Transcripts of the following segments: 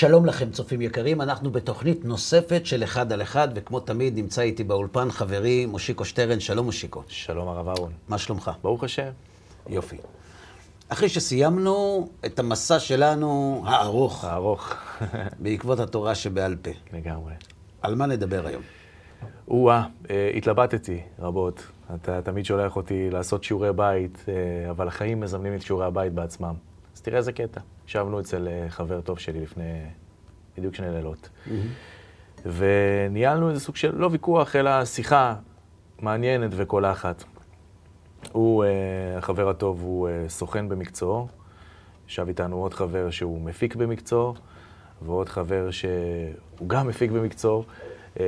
שלום לכם, צופים יקרים, אנחנו בתוכנית נוספת של אחד על אחד, וכמו תמיד נמצא איתי באולפן חברי מושיקו שטרן. שלום מושיקו. שלום הרב אהרון. מה שלומך? ברוך השם. יופי. אחרי שסיימנו את המסע שלנו הארוך, הארוך. בעקבות התורה שבעל פה, לגמרי. על מה נדבר היום? או-אה, אה, התלבטתי רבות. אתה תמיד שולח אותי לעשות שיעורי בית, אה, אבל החיים מזמנים את שיעורי הבית בעצמם. אז תראה איזה קטע. ישבנו אצל אה, חבר טוב שלי לפני בדיוק שני לילות. וניהלנו איזה סוג של, לא ויכוח, אלא שיחה מעניינת וקולחת. הוא, אה, החבר הטוב, הוא אה, סוכן במקצועו. ישב איתנו עוד חבר שהוא מפיק במקצועו, ועוד חבר שהוא גם מפיק במקצועו. אה,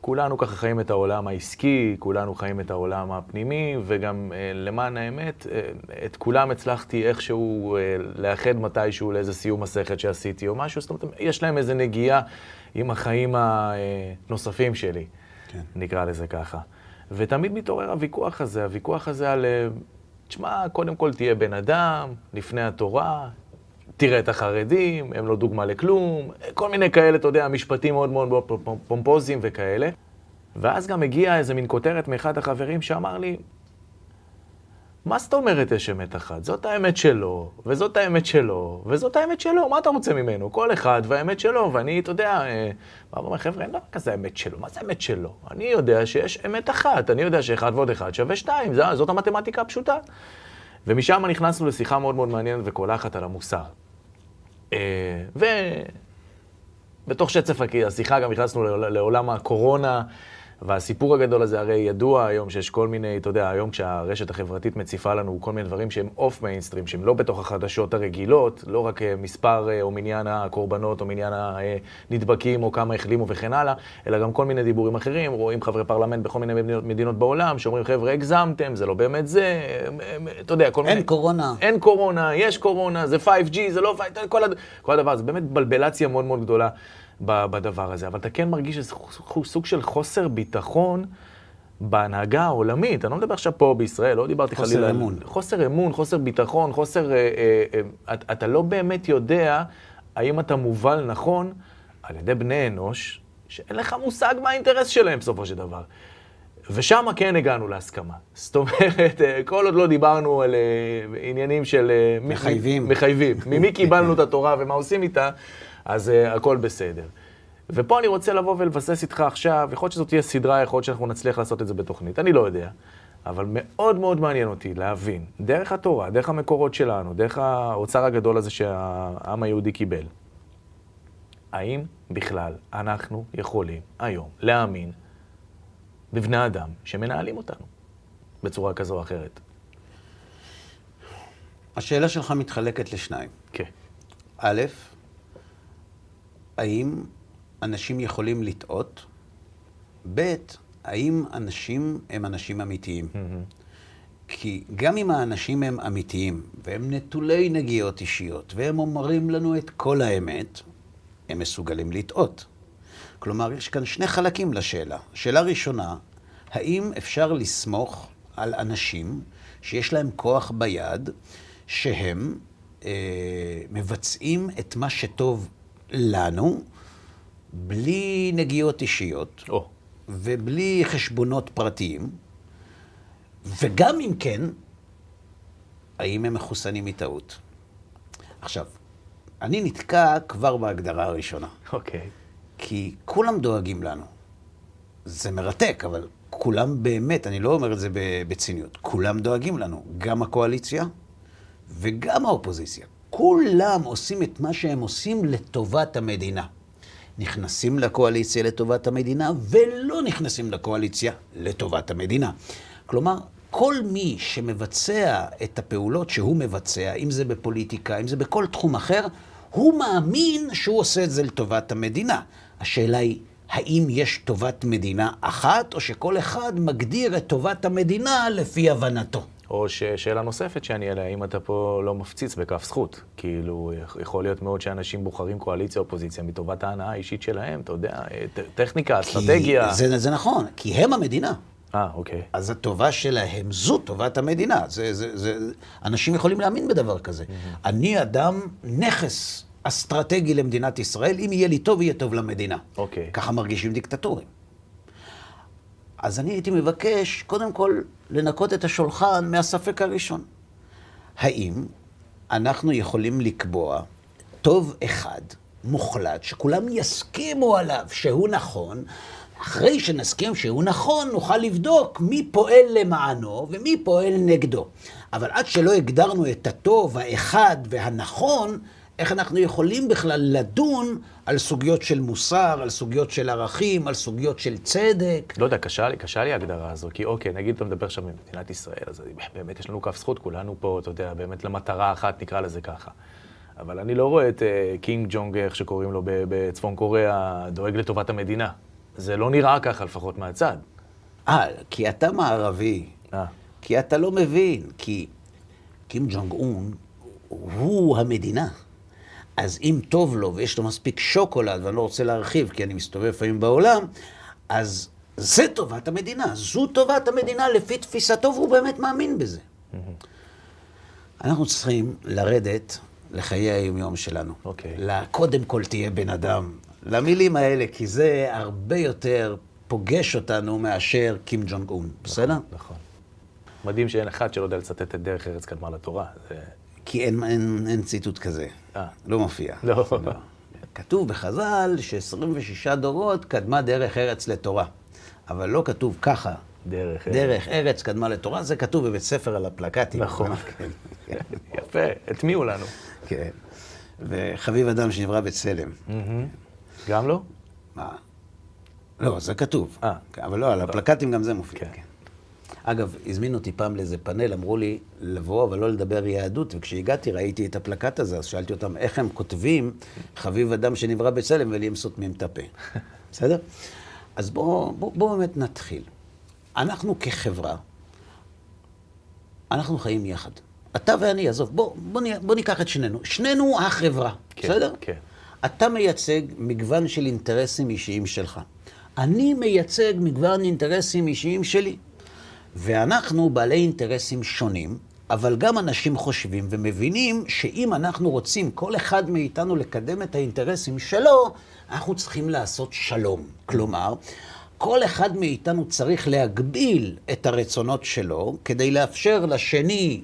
כולנו ככה חיים את העולם העסקי, כולנו חיים את העולם הפנימי, וגם אה, למען האמת, אה, את כולם הצלחתי איכשהו אה, לאחד מתישהו לאיזה סיום מסכת שעשיתי או משהו, זאת אומרת, יש להם איזה נגיעה עם החיים הנוספים שלי, כן. נקרא לזה ככה. ותמיד מתעורר הוויכוח הזה, הוויכוח הזה על, תשמע, קודם כל תהיה בן אדם, לפני התורה, תראה את החרדים, הם לא דוגמה לכלום, כל מיני כאלה, אתה יודע, משפטים מאוד מאוד פומפוזיים וכאלה. ואז גם הגיעה איזה מין כותרת מאחד החברים שאמר לי, מה זאת אומרת יש אמת אחת? זאת האמת שלו, וזאת האמת שלו, וזאת האמת שלו, מה אתה רוצה ממנו? כל אחד והאמת שלו, ואני, אתה יודע, אה, בא ואומר, חבר'ה, אין דבר כזה אמת שלו, מה זה אמת שלו? אני יודע שיש אמת אחת, אני יודע שאחד ועוד אחד שווה שתיים, זאת המתמטיקה הפשוטה. ומשם נכנסנו לשיחה מאוד מאוד מעניינת וקולחת על המוסר. אה, ו... בתוך שצף השיחה גם נכנסנו לעול- לעולם הקורונה, והסיפור הגדול הזה הרי ידוע היום שיש כל מיני, אתה יודע, היום כשהרשת החברתית מציפה לנו כל מיני דברים שהם off mainstream, שהם לא בתוך החדשות הרגילות, לא רק אה, מספר אה, או מניין הקורבנות או מניין הנדבקים או כמה החלימו וכן הלאה, אלא גם כל מיני דיבורים אחרים, רואים חברי פרלמנט בכל מיני מדינות, מדינות בעולם, שאומרים, חבר'ה, הגזמתם, זה לא באמת זה, אתה יודע, כל מיני... אין קורונה. אין קורונה, יש קורונה, זה 5G, זה לא 5G, כל, הד... כל הדבר הזה. באמת בלבלציה מאוד מאוד גדולה בדבר הזה. אבל אתה כן מרגיש איזה סוג- של חוסר ביטחון בהנהגה העולמית. אני לא מדבר עכשיו פה בישראל, לא דיברתי חוסר חלילה... על- אמון. חוסר אמון, חוסר ביטחון, חוסר... אה, אה, אה, אתה, אתה לא באמת יודע האם אתה מובל נכון על ידי בני אנוש, שאין לך מושג מה האינטרס שלהם בסופו של דבר. ושם כן הגענו להסכמה. זאת אומרת, אה, כל עוד לא דיברנו על אה, עניינים של... אה, מחייבים. מחייבים. ממי קיבלנו את התורה ומה עושים איתה, אז uh, הכל בסדר. ופה אני רוצה לבוא ולבסס איתך עכשיו, יכול להיות שזאת תהיה סדרה, יכול להיות שאנחנו נצליח לעשות את זה בתוכנית, אני לא יודע. אבל מאוד מאוד מעניין אותי להבין, דרך התורה, דרך המקורות שלנו, דרך האוצר הגדול הזה שהעם היהודי קיבל, האם בכלל אנחנו יכולים היום להאמין בבני אדם שמנהלים אותנו בצורה כזו או אחרת? השאלה שלך מתחלקת לשניים. כן. א', האם אנשים יכולים לטעות? ב', האם אנשים הם אנשים אמיתיים? כי גם אם האנשים הם אמיתיים, והם נטולי נגיעות אישיות, והם אומרים לנו את כל האמת, הם מסוגלים לטעות. כלומר, יש כאן שני חלקים לשאלה. שאלה ראשונה, האם אפשר לסמוך על אנשים שיש להם כוח ביד, שהם אה, מבצעים את מה שטוב לנו, בלי נגיעות אישיות, או. ובלי חשבונות פרטיים, וגם אם כן, האם הם מחוסנים מטעות? עכשיו, אני נתקע כבר בהגדרה הראשונה, אוקיי. כי כולם דואגים לנו. זה מרתק, אבל כולם באמת, אני לא אומר את זה בציניות, כולם דואגים לנו, גם הקואליציה וגם האופוזיציה. כולם עושים את מה שהם עושים לטובת המדינה. נכנסים לקואליציה לטובת המדינה, ולא נכנסים לקואליציה לטובת המדינה. כלומר, כל מי שמבצע את הפעולות שהוא מבצע, אם זה בפוליטיקה, אם זה בכל תחום אחר, הוא מאמין שהוא עושה את זה לטובת המדינה. השאלה היא, האם יש טובת מדינה אחת, או שכל אחד מגדיר את טובת המדינה לפי הבנתו? או ששאלה נוספת שאני אעלה, האם אתה פה לא מפציץ בכף זכות? כאילו, יכול להיות מאוד שאנשים בוחרים קואליציה אופוזיציה מטובת ההנאה האישית שלהם, אתה יודע, ט- טכניקה, אסטרטגיה. זה, זה נכון, כי הם המדינה. אה, אוקיי. אז הטובה שלהם זו טובת המדינה. זה, זה, זה, אנשים יכולים להאמין בדבר כזה. אני אדם, נכס אסטרטגי למדינת ישראל, אם יהיה לי טוב, יהיה טוב למדינה. אוקיי. ככה מרגישים דיקטטורים. אז אני הייתי מבקש, קודם כל, לנקות את השולחן מהספק הראשון. האם אנחנו יכולים לקבוע טוב אחד, מוחלט, שכולם יסכימו עליו שהוא נכון, אחרי שנסכים שהוא נכון, נוכל לבדוק מי פועל למענו ומי פועל נגדו. אבל עד שלא הגדרנו את הטוב, האחד והנכון, איך אנחנו יכולים בכלל לדון על סוגיות של מוסר, על סוגיות של ערכים, על סוגיות של צדק? לא יודע, קשה לי, קשה לי ההגדרה הזו, כי אוקיי, נגיד אתה מדבר שם במדינת ישראל, אז באמת יש לנו כף זכות, כולנו פה, אתה יודע, באמת למטרה אחת, נקרא לזה ככה. אבל אני לא רואה את uh, קינג ג'ונג, איך שקוראים לו בצפון קוריאה, דואג לטובת המדינה. זה לא נראה ככה, לפחות מהצד. אה, כי אתה מערבי. אה. כי אתה לא מבין, כי קים ג'ונג און הוא המדינה. אז אם טוב לו ויש לו מספיק שוקולד, ואני לא רוצה להרחיב כי אני מסתובב לפעמים בעולם, אז זה טובת המדינה. זו טובת המדינה לפי תפיסתו, והוא באמת מאמין בזה. אנחנו צריכים לרדת לחיי היומיום שלנו. אוקיי. קודם כל תהיה בן אדם. למילים האלה, כי זה הרבה יותר פוגש אותנו מאשר קים ג'ונג און, בסדר? נכון. מדהים שאין אחד שלא יודע לצטט את דרך ארץ קדמה לתורה. זה... כי אין, אין, אין ציטוט כזה. אה. לא מופיע. לא. כתוב בחז"ל ש-26 דורות קדמה דרך ארץ לתורה. אבל לא כתוב ככה. דרך ארץ. דרך ארץ קדמה לתורה, זה כתוב בבית ספר על הפלקטים. נכון. כן, כן, יפה, הטמיעו לנו. כן. וחביב אדם שנברא בצלם. גם לא? מה? לא, זה כתוב. אה. אבל לא, על הפלקטים גם זה מופיע. אגב, הזמינו אותי פעם לאיזה פאנל, אמרו לי לבוא, אבל לא לדבר יהדות, וכשהגעתי ראיתי את הפלקט הזה, אז שאלתי אותם איך הם כותבים חביב אדם שנברא בצלם, ולי הם סותמים את הפה. בסדר? אז בואו בוא, בוא באמת נתחיל. אנחנו כחברה, אנחנו חיים יחד. אתה ואני, עזוב, בוא, בוא, בוא ניקח את שנינו. שנינו החברה, כן, בסדר? כן. אתה מייצג מגוון של אינטרסים אישיים שלך. אני מייצג מגוון אינטרסים אישיים שלי. ואנחנו בעלי אינטרסים שונים, אבל גם אנשים חושבים ומבינים שאם אנחנו רוצים, כל אחד מאיתנו לקדם את האינטרסים שלו, אנחנו צריכים לעשות שלום. כלומר, כל אחד מאיתנו צריך להגביל את הרצונות שלו כדי לאפשר לשני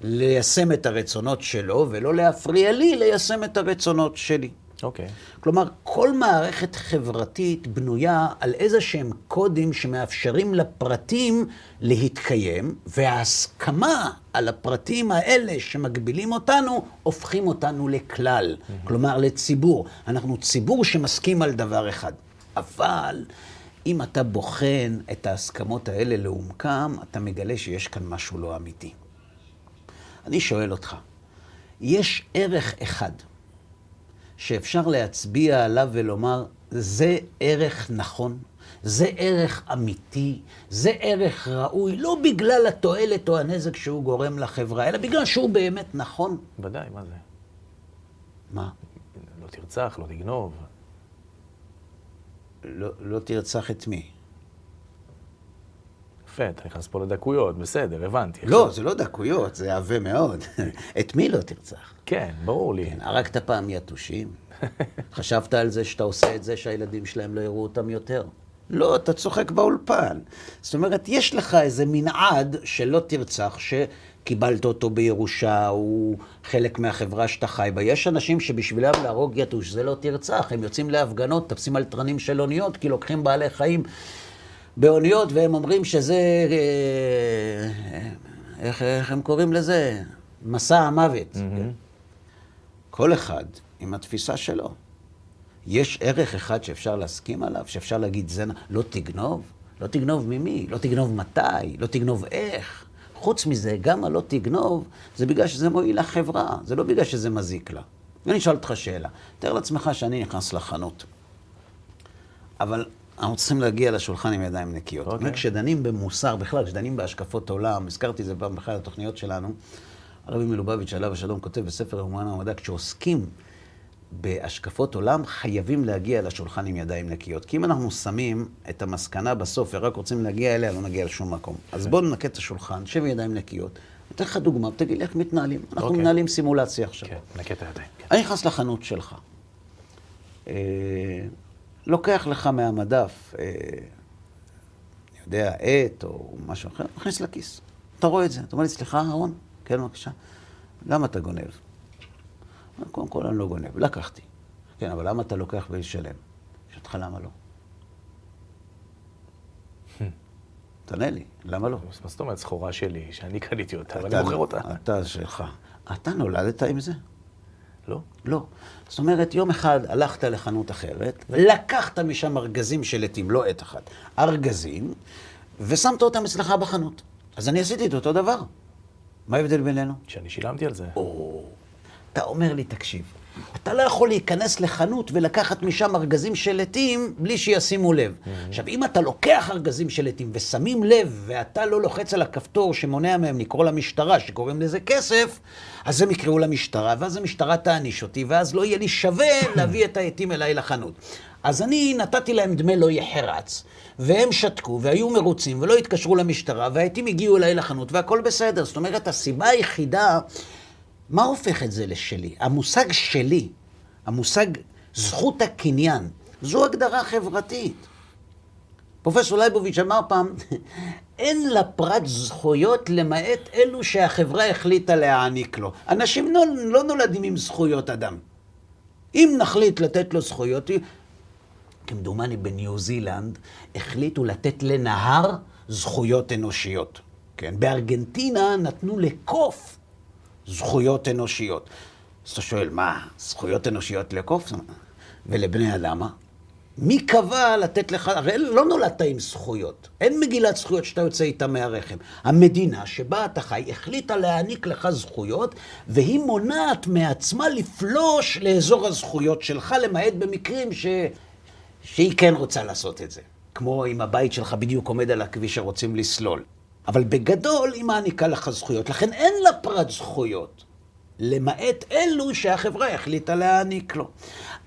ליישם את הרצונות שלו, ולא להפריע לי ליישם את הרצונות שלי. אוקיי. כלומר, כל מערכת חברתית בנויה על איזה שהם קודים שמאפשרים לפרטים להתקיים, וההסכמה על הפרטים האלה שמגבילים אותנו, הופכים אותנו לכלל, כלומר לציבור. אנחנו ציבור שמסכים על דבר אחד. אבל אם אתה בוחן את ההסכמות האלה לעומקם, אתה מגלה שיש כאן משהו לא אמיתי. אני שואל אותך, יש ערך אחד שאפשר להצביע עליו ולומר, זה ערך נכון, זה ערך אמיתי, זה ערך ראוי, לא בגלל התועלת או הנזק שהוא גורם לחברה, אלא בגלל שהוא באמת נכון. ודאי, מה זה? מה? לא תרצח, לא תגנוב. לא, לא תרצח את מי? יפה, אתה נכנס פה לדקויות, בסדר, הבנתי. לא, זה לא דקויות, זה עבה מאוד. את מי לא תרצח? כן, ברור לי. כן, הרגת פעם יתושים? חשבת על זה שאתה עושה את זה שהילדים שלהם לא יראו אותם יותר? לא, אתה צוחק באולפן. זאת אומרת, יש לך איזה מנעד שלא תרצח, שקיבלת אותו בירושה, הוא חלק מהחברה שאתה חי בה. יש אנשים שבשבילם להרוג יתוש זה לא תרצח, הם יוצאים להפגנות, תופסים על תרנים של אוניות, כי לוקחים בעלי חיים באוניות, והם אומרים שזה... אה, איך, איך הם קוראים לזה? מסע המוות. כל אחד עם התפיסה שלו. יש ערך אחד שאפשר להסכים עליו, שאפשר להגיד, זה לא תגנוב? לא תגנוב ממי? לא תגנוב מתי? לא תגנוב איך? חוץ מזה, גם הלא תגנוב, זה בגלל שזה מועיל לחברה, זה לא בגלל שזה מזיק לה. ואני אשאל אותך שאלה. תאר לעצמך שאני נכנס לחנות, אבל אנחנו צריכים להגיע לשולחן עם ידיים נקיות. אוקיי. Okay. כשדנים במוסר, בכלל, כשדנים בהשקפות עולם, הזכרתי את זה פעם באחת התוכניות שלנו, הרבי מלובביץ' עליו השלום כותב בספר אומן המדע, כשעוסקים בהשקפות עולם, חייבים להגיע לשולחן עם ידיים נקיות. כי אם אנחנו שמים את המסקנה בסוף ורק רוצים להגיע אליה, לא נגיע לשום מקום. אז בואו ננקה את השולחן, שב עם ידיים נקיות, אתן לך דוגמה, ותגיד לי איך מתנהלים. אנחנו אוקיי. מנהלים סימולציה עכשיו. כן, נקה את הידיים. כן. אני נכנס לחנות שלך, אה, לוקח לך מהמדף, אה, אני יודע, עט או משהו אחר, מכניס לכיס. אתה רואה את זה, אתה אומר לי, סליחה, אהרון? כן, בבקשה. למה אתה גונב? קודם כל, אני לא גונב, לקחתי. כן, אבל למה אתה לוקח בלי לשלם? אני אותך למה לא. תענה לי, למה לא? מה זאת אומרת, סחורה שלי, שאני קניתי אותה, ואני מוכר אותה? אתה שלך. אתה נולדת עם זה? לא? לא. זאת אומרת, יום אחד הלכת לחנות אחרת, ולקחת משם ארגזים של עטים, לא עט אחד, ארגזים, ושמת אותם אצלך בחנות. אז אני עשיתי את אותו דבר. מה ההבדל בינינו? שאני שילמתי על זה. או, אתה אומר לי, תקשיב, אתה לא יכול להיכנס לחנות ולקחת משם ארגזים של עטים בלי שישימו לב. עכשיו, אם אתה לוקח ארגזים של עטים ושמים לב, ואתה לא לוחץ על הכפתור שמונע מהם לקרוא למשטרה, שקוראים לזה כסף, אז הם יקראו למשטרה, ואז המשטרה תעניש אותי, ואז לא יהיה לי שווה להביא את העטים אליי לחנות. אז אני נתתי להם דמי לא יחרץ, והם שתקו והיו מרוצים ולא התקשרו למשטרה, והעטים הגיעו אליי לחנות והכל בסדר. זאת אומרת, הסיבה היחידה... מה הופך את זה לשלי? המושג שלי, המושג זכות הקניין, זו הגדרה חברתית. פרופסור לייבוביץ' אמר פעם, אין לפרט זכויות למעט אלו שהחברה החליטה להעניק לו. אנשים לא, לא נולדים עם זכויות אדם. אם נחליט לתת לו זכויות, כמדומני בניו זילנד, החליטו לתת לנהר זכויות אנושיות. כן, בארגנטינה נתנו לקוף זכויות אנושיות. אז אתה שואל, מה, זכויות אנושיות לקוף? ולבני אדם? מי קבע לתת לך, הרי לא נולדת עם זכויות. אין מגילת זכויות שאתה יוצא איתה מהרחם. המדינה שבה אתה חי החליטה להעניק לך זכויות, והיא מונעת מעצמה לפלוש לאזור הזכויות שלך, למעט במקרים ש... שהיא כן רוצה לעשות את זה. כמו אם הבית שלך בדיוק עומד על הכביש שרוצים לסלול. אבל בגדול היא מעניקה לך זכויות, לכן אין לפרט זכויות, למעט אלו שהחברה החליטה להעניק לו.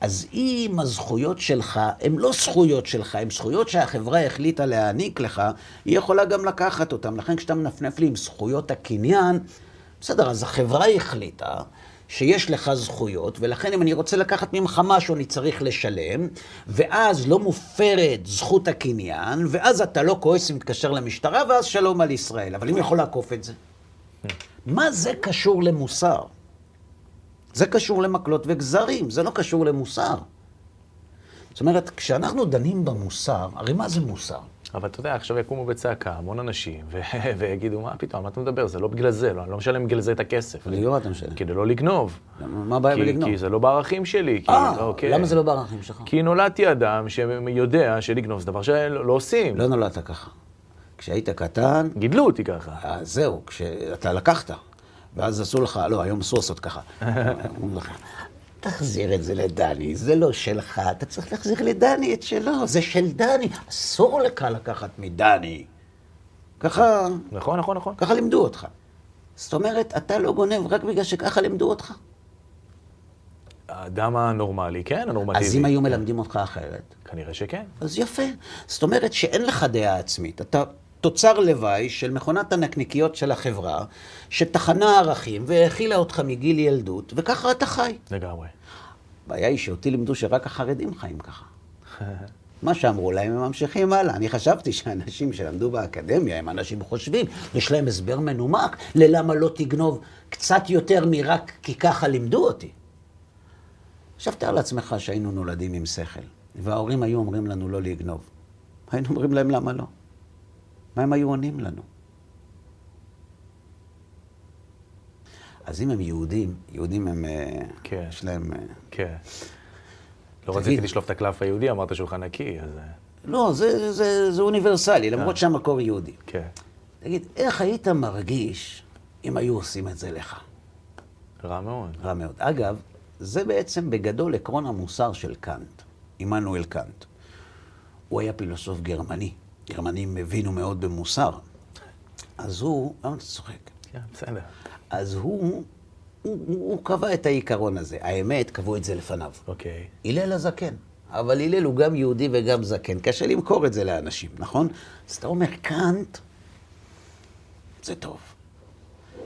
אז אם הזכויות שלך הן לא זכויות שלך, הן זכויות שהחברה החליטה להעניק לך, היא יכולה גם לקחת אותן. לכן כשאתה מנפנף לי עם זכויות הקניין, בסדר, אז החברה החליטה שיש לך זכויות, ולכן אם אני רוצה לקחת ממך משהו, אני צריך לשלם, ואז לא מופרת זכות הקניין, ואז אתה לא כועס אם מתקשר למשטרה, ואז שלום על ישראל. אבל אם יכול לעקוף את זה? מה זה קשור למוסר? זה קשור למקלות וגזרים, זה לא קשור למוסר. זאת אומרת, כשאנחנו דנים במוסר, הרי מה זה מוסר? אבל אתה יודע, עכשיו יקומו בצעקה המון אנשים, ו- ויגידו, מה פתאום, מה אתה מדבר? זה לא בגלל זה, לא, אני לא משלם בגלל זה את הכסף. בגלל אתה משלם? כדי לא לגנוב. מה הבעיה בלגנוב? כי זה לא בערכים שלי. אה, אוקיי. למה זה לא בערכים שלך? כי נולדתי אדם שיודע שלגנוב זה דבר שלא לא עושים. לא נולדת ככה. כשהיית קטן, גידלו אותי ככה. אז זהו, כשאתה לקחת, ואז עשו לך, לא, היום אסור לעשות ככה. תחזיר את זה לדני, זה לא שלך, אתה צריך להחזיר לדני את שלו, זה של דני, אסור לך לקחת מדני. ככה, נכון, נכון, נכון. ככה לימדו אותך. זאת אומרת, אתה לא גונב רק בגלל שככה לימדו אותך. האדם הנורמלי, כן, הנורמטיבי. אז אם היו מלמדים אותך אחרת, כנראה שכן. אז יפה. זאת אומרת שאין לך דעה עצמית. אתה תוצר לוואי של מכונת הנקניקיות של החברה, שטחנה ערכים והאכילה אותך מגיל ילדות, וככה אתה חי. לגמרי. הבעיה היא שאותי לימדו שרק החרדים חיים ככה. מה שאמרו להם, הם ממשיכים הלאה. אני חשבתי שאנשים שלמדו באקדמיה הם אנשים חושבים, יש להם הסבר מנומק ללמה לא תגנוב קצת יותר מרק כי ככה לימדו אותי. עכשיו תאר לעצמך שהיינו נולדים עם שכל, וההורים היו אומרים לנו לא לגנוב. היינו אומרים להם למה לא. מה הם היו עונים לנו? אז אם הם יהודים, יהודים הם, אה, כן. יש להם... אה, כן. לא תגיד. רציתי לשלוף את הקלף היהודי, אמרת שולחן נקי, אז... אה, לא, זה, זה, זה אוניברסלי, למרות שהמקור יהודי. כן. תגיד, איך היית מרגיש אם היו עושים את זה לך? רע מאוד. רע מאוד. אגב, זה בעצם בגדול עקרון המוסר של קאנט, עמנואל קאנט. הוא היה פילוסוף גרמני. גרמנים הבינו מאוד במוסר. אז הוא, למה אתה צוחק? כן, בסדר. אז הוא, הוא, הוא, הוא קבע את העיקרון הזה. האמת, קבעו את זה לפניו. אוקיי. הלל הזקן. אבל הלל הוא גם יהודי וגם זקן. קשה למכור את זה לאנשים, נכון? אז אתה אומר, קאנט, זה טוב.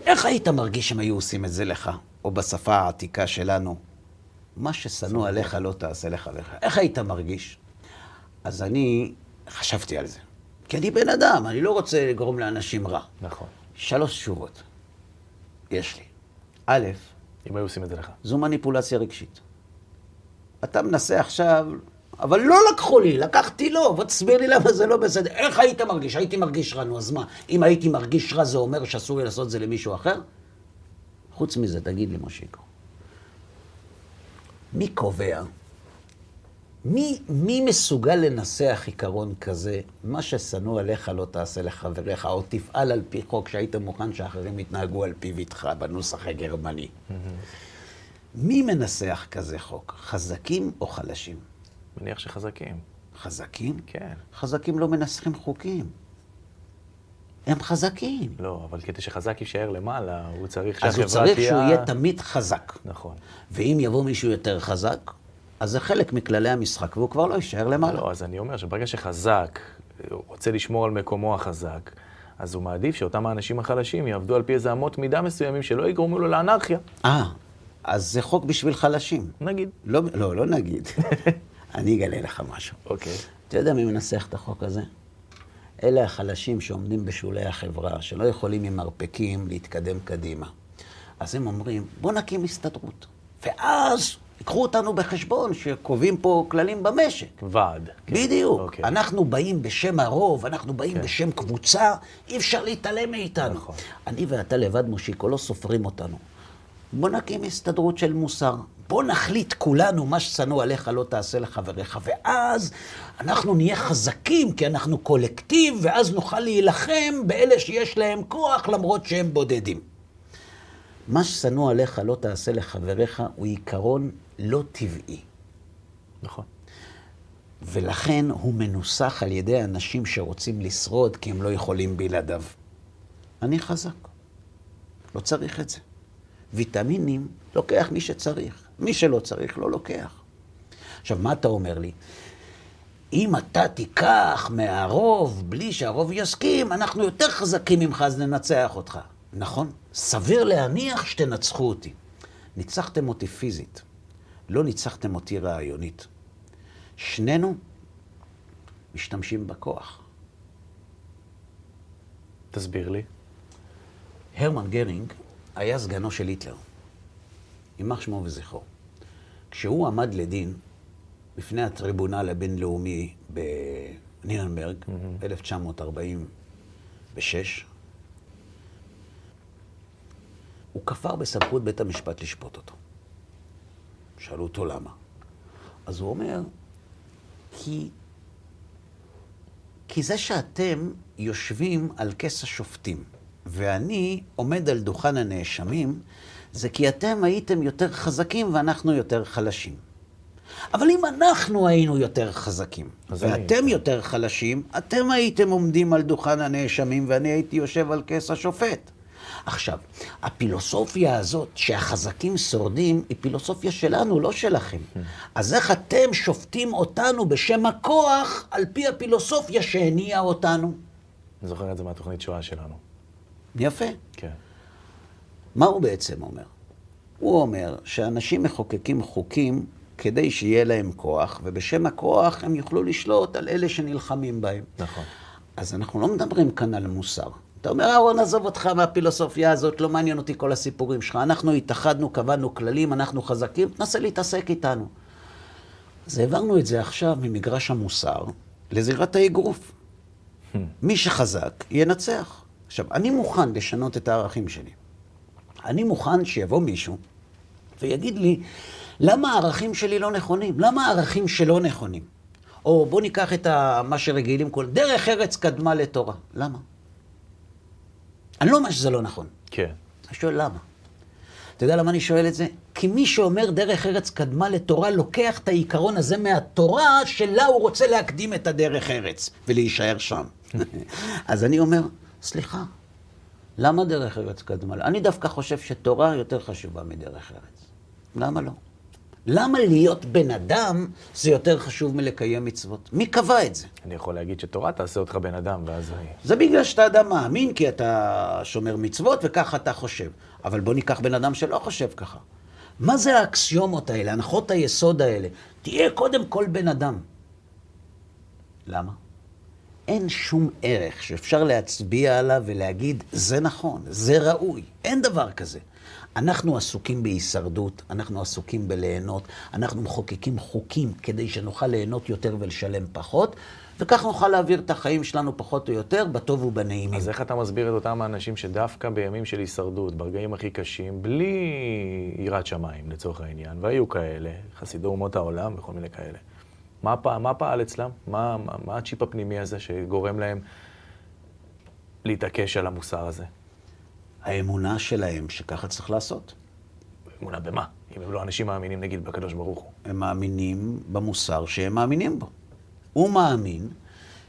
איך היית מרגיש אם היו עושים את זה לך? או בשפה העתיקה שלנו, מה ששנוא עליך לא תעשה לך לך. איך היית מרגיש? אז אני חשבתי על זה. כי אני בן אדם, אני לא רוצה לגרום לאנשים רע. נכון. שלוש תשובות יש לי. א', אם היו עושים את זה לך. זו מניפולציה רגשית. אתה מנסה עכשיו, אבל לא לקחו לי, לקחתי לו, בוא תסביר לי למה זה לא בסדר. איך היית מרגיש? הייתי מרגיש רע, נו, אז מה? אם הייתי מרגיש רע זה אומר שאסור לי לעשות את זה למישהו אחר? חוץ מזה, תגיד לי, מושיקו, מי קובע? מי, מי מסוגל לנסח עיקרון כזה, מה ששנוא עליך לא תעשה לחבריך, או תפעל על פי חוק שהיית מוכן שאחרים יתנהגו על פיו איתך בנוסח הגרמני? מי מנסח כזה חוק? חזקים או חלשים? מניח שחזקים. חזקים? כן. חזקים לא מנסחים חוקים. הם חזקים. לא, אבל כדי שחזק יישאר למעלה, הוא צריך אז שהחברה הוא צריך תהיה... שהוא יהיה תמיד חזק. נכון. ואם יבוא מישהו יותר חזק, אז זה חלק מכללי המשחק, והוא כבר לא יישאר למעלה. לא, אז אני אומר שברגע שחזק רוצה לשמור על מקומו החזק, אז הוא מעדיף שאותם האנשים החלשים יעבדו על פי איזה אמות מידה מסוימים שלא יגרמו לו לאנרכיה, אה, אז זה חוק בשביל חלשים. נגיד. לא, לא, לא נגיד. אני אגלה לך משהו. אוקיי. אתה יודע מי מנסח את החוק הזה? אלה החלשים שעומדים בשולי החברה, שלא יכולים עם מרפקים להתקדם קדימה. אז הם אומרים, בוא נקים הסתדרות. ואז ייקחו אותנו בחשבון שקובעים פה כללים במשק. ועד. כן. בדיוק. אוקיי. אנחנו באים בשם הרוב, אנחנו באים כן. בשם קבוצה, אי אפשר להתעלם מאיתנו. נכון. אני ואתה לבד, מושיקו, לא סופרים אותנו. בוא נקים הסתדרות של מוסר. בוא נחליט כולנו, מה ששנוא עליך לא תעשה לחבריך, ואז אנחנו נהיה חזקים, כי אנחנו קולקטיב, ואז נוכל להילחם באלה שיש להם כוח, למרות שהם בודדים. מה ששנוא עליך לא תעשה לחבריך הוא עיקרון לא טבעי. נכון. ולכן הוא מנוסח על ידי אנשים שרוצים לשרוד כי הם לא יכולים בלעדיו. אני חזק, לא צריך את זה. ויטמינים לוקח מי שצריך, מי שלא צריך לא לוקח. עכשיו, מה אתה אומר לי? אם אתה תיקח מהרוב בלי שהרוב יסכים, אנחנו יותר חזקים ממך, אז ננצח אותך. נכון, סביר להניח שתנצחו אותי. ניצחתם אותי פיזית, לא ניצחתם אותי רעיונית. שנינו משתמשים בכוח. תסביר לי. הרמן גרינג היה סגנו של היטלר, יימח שמו וזכרו. כשהוא עמד לדין בפני הטריבונל הבינלאומי בנירנברג, ב-1946, הוא כפר בסמכות בית המשפט לשפוט אותו. שאלו אותו למה. אז הוא אומר, כי, כי זה שאתם יושבים על כס השופטים, ואני עומד על דוכן הנאשמים, זה כי אתם הייתם יותר חזקים ואנחנו יותר חלשים. אבל אם אנחנו היינו יותר חזקים, אז אני- ואתם יותר חלשים, אתם הייתם עומדים על דוכן הנאשמים ואני הייתי יושב על כס השופט. עכשיו, הפילוסופיה הזאת שהחזקים שורדים, היא פילוסופיה שלנו, לא שלכם. אז איך אתם שופטים אותנו בשם הכוח על פי הפילוסופיה שהניעה אותנו? אני זוכר את זה מהתוכנית שואה שלנו. יפה. כן. מה הוא בעצם אומר? הוא אומר שאנשים מחוקקים חוקים כדי שיהיה להם כוח, ובשם הכוח הם יוכלו לשלוט על אלה שנלחמים בהם. נכון. אז אנחנו לא מדברים כאן על מוסר. אתה אומר, אהרון, עזוב אותך מהפילוסופיה הזאת, לא מעניין אותי כל הסיפורים שלך. אנחנו התאחדנו, קבענו כללים, אנחנו חזקים, תנסה להתעסק איתנו. אז העברנו את זה עכשיו ממגרש המוסר לזירת האגרוף. מי שחזק, ינצח. עכשיו, אני מוכן לשנות את הערכים שלי. אני מוכן שיבוא מישהו ויגיד לי, למה הערכים שלי לא נכונים? למה הערכים שלו נכונים? או בוא ניקח את ה, מה שרגילים כל... דרך ארץ קדמה לתורה. למה? אני לא אומר שזה לא נכון. כן. אני שואל למה. אתה יודע למה אני שואל את זה? כי מי שאומר דרך ארץ קדמה לתורה, לוקח את העיקרון הזה מהתורה, שלה הוא רוצה להקדים את הדרך ארץ, ולהישאר שם. אז אני אומר, סליחה, למה דרך ארץ קדמה? אני דווקא חושב שתורה יותר חשובה מדרך ארץ. למה לא? למה להיות בן אדם זה יותר חשוב מלקיים מצוות? מי קבע את זה? אני יכול להגיד שתורה תעשה אותך בן אדם, ואז... זה בגלל שאתה אדם מאמין, כי אתה שומר מצוות וככה אתה חושב. אבל בוא ניקח בן אדם שלא חושב ככה. מה זה האקסיומות האלה, הנחות היסוד האלה? תהיה קודם כל בן אדם. למה? אין שום ערך שאפשר להצביע עליו ולהגיד, זה נכון, זה ראוי. אין דבר כזה. אנחנו עסוקים בהישרדות, אנחנו עסוקים בליהנות, אנחנו מחוקקים חוקים כדי שנוכל ליהנות יותר ולשלם פחות, וכך נוכל להעביר את החיים שלנו פחות או יותר בטוב ובנעימים. אז איך אתה מסביר את אותם האנשים שדווקא בימים של הישרדות, ברגעים הכי קשים, בלי יראת שמיים לצורך העניין, והיו כאלה, חסידי אומות העולם וכל מיני כאלה, מה, פעל, מה פעל אצלם? מה, מה, מה הצ'יפ הפנימי הזה שגורם להם להתעקש על המוסר הזה? האמונה שלהם שככה צריך לעשות. אמונה במה? אם הם לא אנשים מאמינים, נגיד, בקדוש ברוך הוא. הם מאמינים במוסר שהם מאמינים בו. הוא מאמין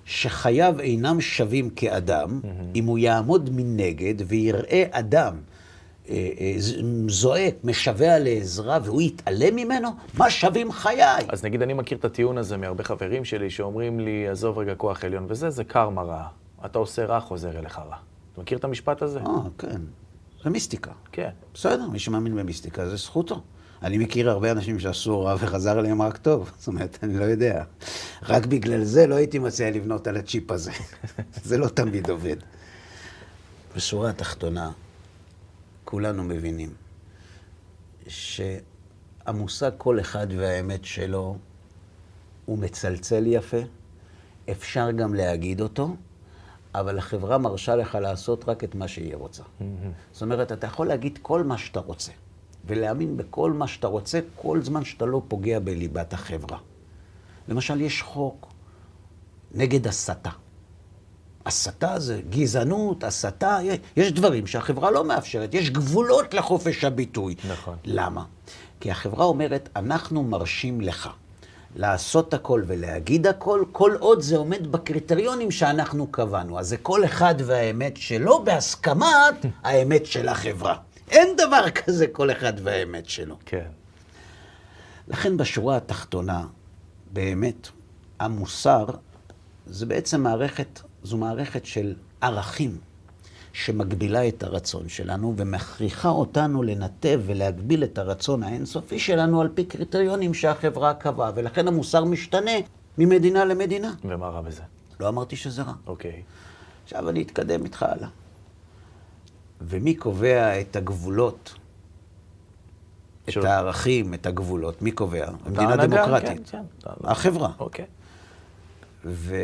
שחייו אינם שווים כאדם, mm-hmm. אם הוא יעמוד מנגד ויראה אדם אה, אה, זועק, משווע לעזרה, והוא יתעלם ממנו? מה שווים חיי? אז נגיד, אני מכיר את הטיעון הזה מהרבה חברים שלי שאומרים לי, עזוב רגע כוח עליון וזה, זה קרמה רעה. אתה עושה רע, חוזר אליך רע. מכיר את המשפט הזה? אה, כן. זה מיסטיקה. כן. בסדר, מי שמאמין במיסטיקה זה זכותו. אני מכיר הרבה אנשים שעשו רע וחזר אליהם רק טוב. זאת אומרת, אני לא יודע. רק בגלל זה לא הייתי מציע לבנות על הצ'יפ הזה. זה לא תמיד עובד. בשורה התחתונה, כולנו מבינים שהמושג כל אחד והאמת שלו הוא מצלצל יפה, אפשר גם להגיד אותו, אבל החברה מרשה לך לעשות רק את מה שהיא רוצה. Mm-hmm. זאת אומרת, אתה יכול להגיד כל מה שאתה רוצה, ולהאמין בכל מה שאתה רוצה, כל זמן שאתה לא פוגע בליבת החברה. למשל, יש חוק נגד הסתה. הסתה זה גזענות, הסתה, יש דברים שהחברה לא מאפשרת, יש גבולות לחופש הביטוי. נכון. למה? כי החברה אומרת, אנחנו מרשים לך לעשות הכל ולהגיד הכל, כל עוד זה עומד בקריטריונים שאנחנו קבענו. אז זה כל אחד והאמת שלו בהסכמת האמת של החברה. אין דבר כזה כל אחד והאמת שלו. כן. לכן בשורה התחתונה, באמת, המוסר זה בעצם מערכת זו מערכת של ערכים שמגבילה את הרצון שלנו ומכריחה אותנו לנתב ולהגביל את הרצון האינסופי שלנו על פי קריטריונים שהחברה קבעה, ולכן המוסר משתנה ממדינה למדינה. ומה רע בזה? לא אמרתי שזה רע. אוקיי. עכשיו אני אתקדם איתך הלאה. ומי קובע את הגבולות? את הערכים, את הגבולות, מי קובע? המדינה דמוקרטית. כן, כן. החברה. אוקיי. ו...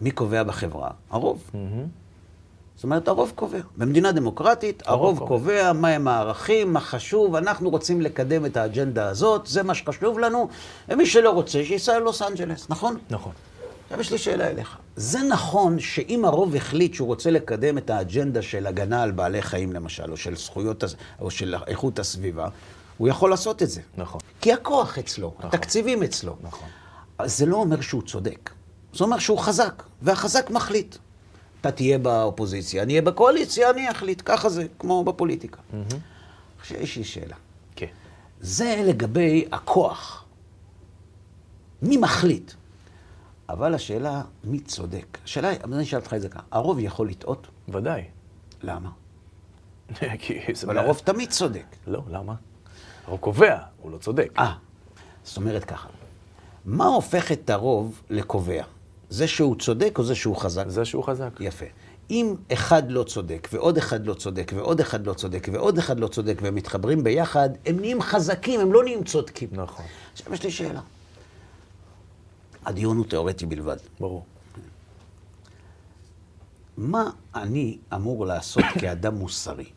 מי קובע בחברה? הרוב. זאת אומרת, הרוב קובע. במדינה דמוקרטית, הרוב קובע מהם הערכים, מה חשוב, אנחנו רוצים לקדם את האג'נדה הזאת, זה מה שחשוב לנו, ומי שלא רוצה, שייסע ללוס אנג'לס, נכון? נכון. עכשיו יש לי שאלה אליך. זה נכון שאם הרוב החליט שהוא רוצה לקדם את האג'נדה של הגנה על בעלי חיים, למשל, או של זכויות, או של איכות הסביבה, הוא יכול לעשות את זה. נכון. כי הכוח אצלו, נכון. התקציבים אצלו. נכון. זה לא אומר שהוא צודק. זה אומר שהוא חזק, והחזק מחליט. אתה תהיה באופוזיציה, אני אהיה בקואליציה, אני אחליט. ככה זה, כמו בפוליטיקה. עכשיו, יש לי שאלה. כן. זה לגבי הכוח. מי מחליט? אבל השאלה, מי צודק? השאלה, אני אשאל אותך את זה ככה, הרוב יכול לטעות? ודאי. למה? כי זה... אבל הרוב תמיד צודק. לא, למה? הרוב קובע, הוא לא צודק. אה, זאת אומרת ככה, מה הופך את הרוב לקובע? זה שהוא צודק או זה שהוא חזק? זה שהוא חזק. יפה. אם אחד לא צודק, ועוד אחד לא צודק, ועוד אחד לא צודק, ועוד אחד לא צודק, והם מתחברים ביחד, הם נהיים חזקים, הם לא נהיים צודקים. נכון. עכשיו יש לי שאלה. הדיון הוא תיאורטי בלבד. ברור. מה אני אמור לעשות כאדם מוסרי,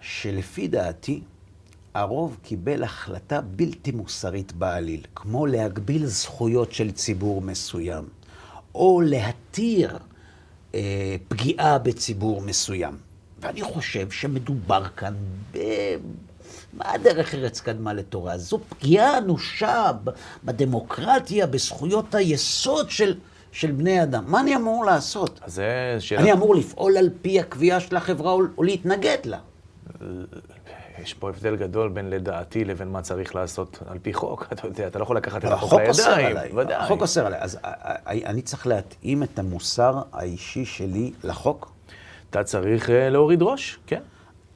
שלפי דעתי הרוב קיבל החלטה בלתי מוסרית בעליל, כמו להגביל זכויות של ציבור מסוים, או להתיר אה, פגיעה בציבור מסוים. ואני חושב שמדובר כאן ב... מה הדרך ארץ קדמה לתורה? זו פגיעה אנושה בדמוקרטיה, בזכויות היסוד של, של בני אדם. מה אני אמור לעשות? זה שאלה... אני אמור לפעול על פי הקביעה של החברה או, או להתנגד לה. יש פה הבדל גדול בין לדעתי לבין מה צריך לעשות על פי חוק. אתה יודע, אתה לא יכול לקחת את אבל החוק לידיים. החוק אוסר עליי. אז אה, אה, אני צריך להתאים את המוסר האישי שלי לחוק, אתה צריך אה, להוריד ראש, כן.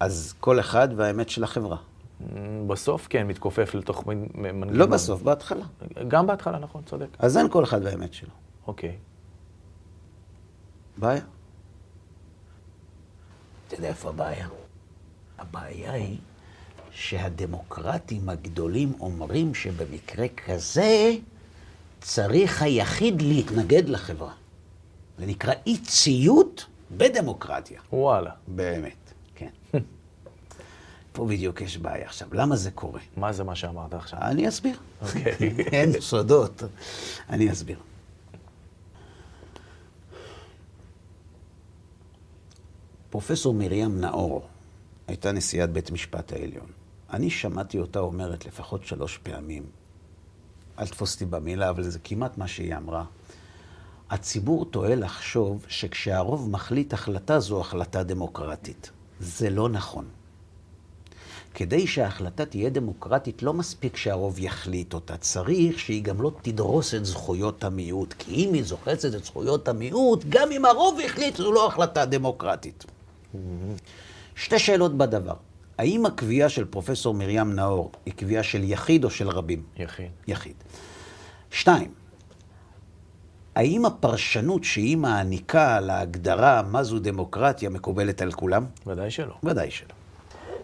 אז כל אחד והאמת של החברה. אמ, בסוף, כן, מתכופף לתוך מנגנון. לא בסוף, בהתחלה. גם בהתחלה, נכון, צודק. אז אין כל אחד והאמת שלו. אוקיי. בעיה. אתה יודע איפה הבעיה? הבעיה היא שהדמוקרטים הגדולים אומרים שבמקרה כזה צריך היחיד להתנגד לחברה. זה נקרא אי ציות בדמוקרטיה. וואלה. באמת, כן. פה בדיוק יש בעיה. עכשיו, למה זה קורה? מה זה מה שאמרת עכשיו? אני אסביר. אוקיי. אין סודות. אני אסביר. פרופסור מרים נאור הייתה נשיאת בית משפט העליון. אני שמעתי אותה אומרת לפחות שלוש פעמים, אל תפוס אותי במילה, אבל זה כמעט מה שהיא אמרה. הציבור טועה לחשוב שכשהרוב מחליט החלטה זו החלטה דמוקרטית. זה לא נכון. כדי שההחלטה תהיה דמוקרטית, לא מספיק שהרוב יחליט אותה, צריך שהיא גם לא תדרוס את זכויות המיעוט. כי אם היא זוחצת את זכויות המיעוט, גם אם הרוב החליט, זו לא החלטה דמוקרטית. שתי שאלות בדבר. האם הקביעה של פרופסור מרים נאור היא קביעה של יחיד או של רבים? יחיד. יחיד. שתיים, האם הפרשנות שהיא מעניקה להגדרה מה זו דמוקרטיה מקובלת על כולם? ודאי שלא. ודאי שלא.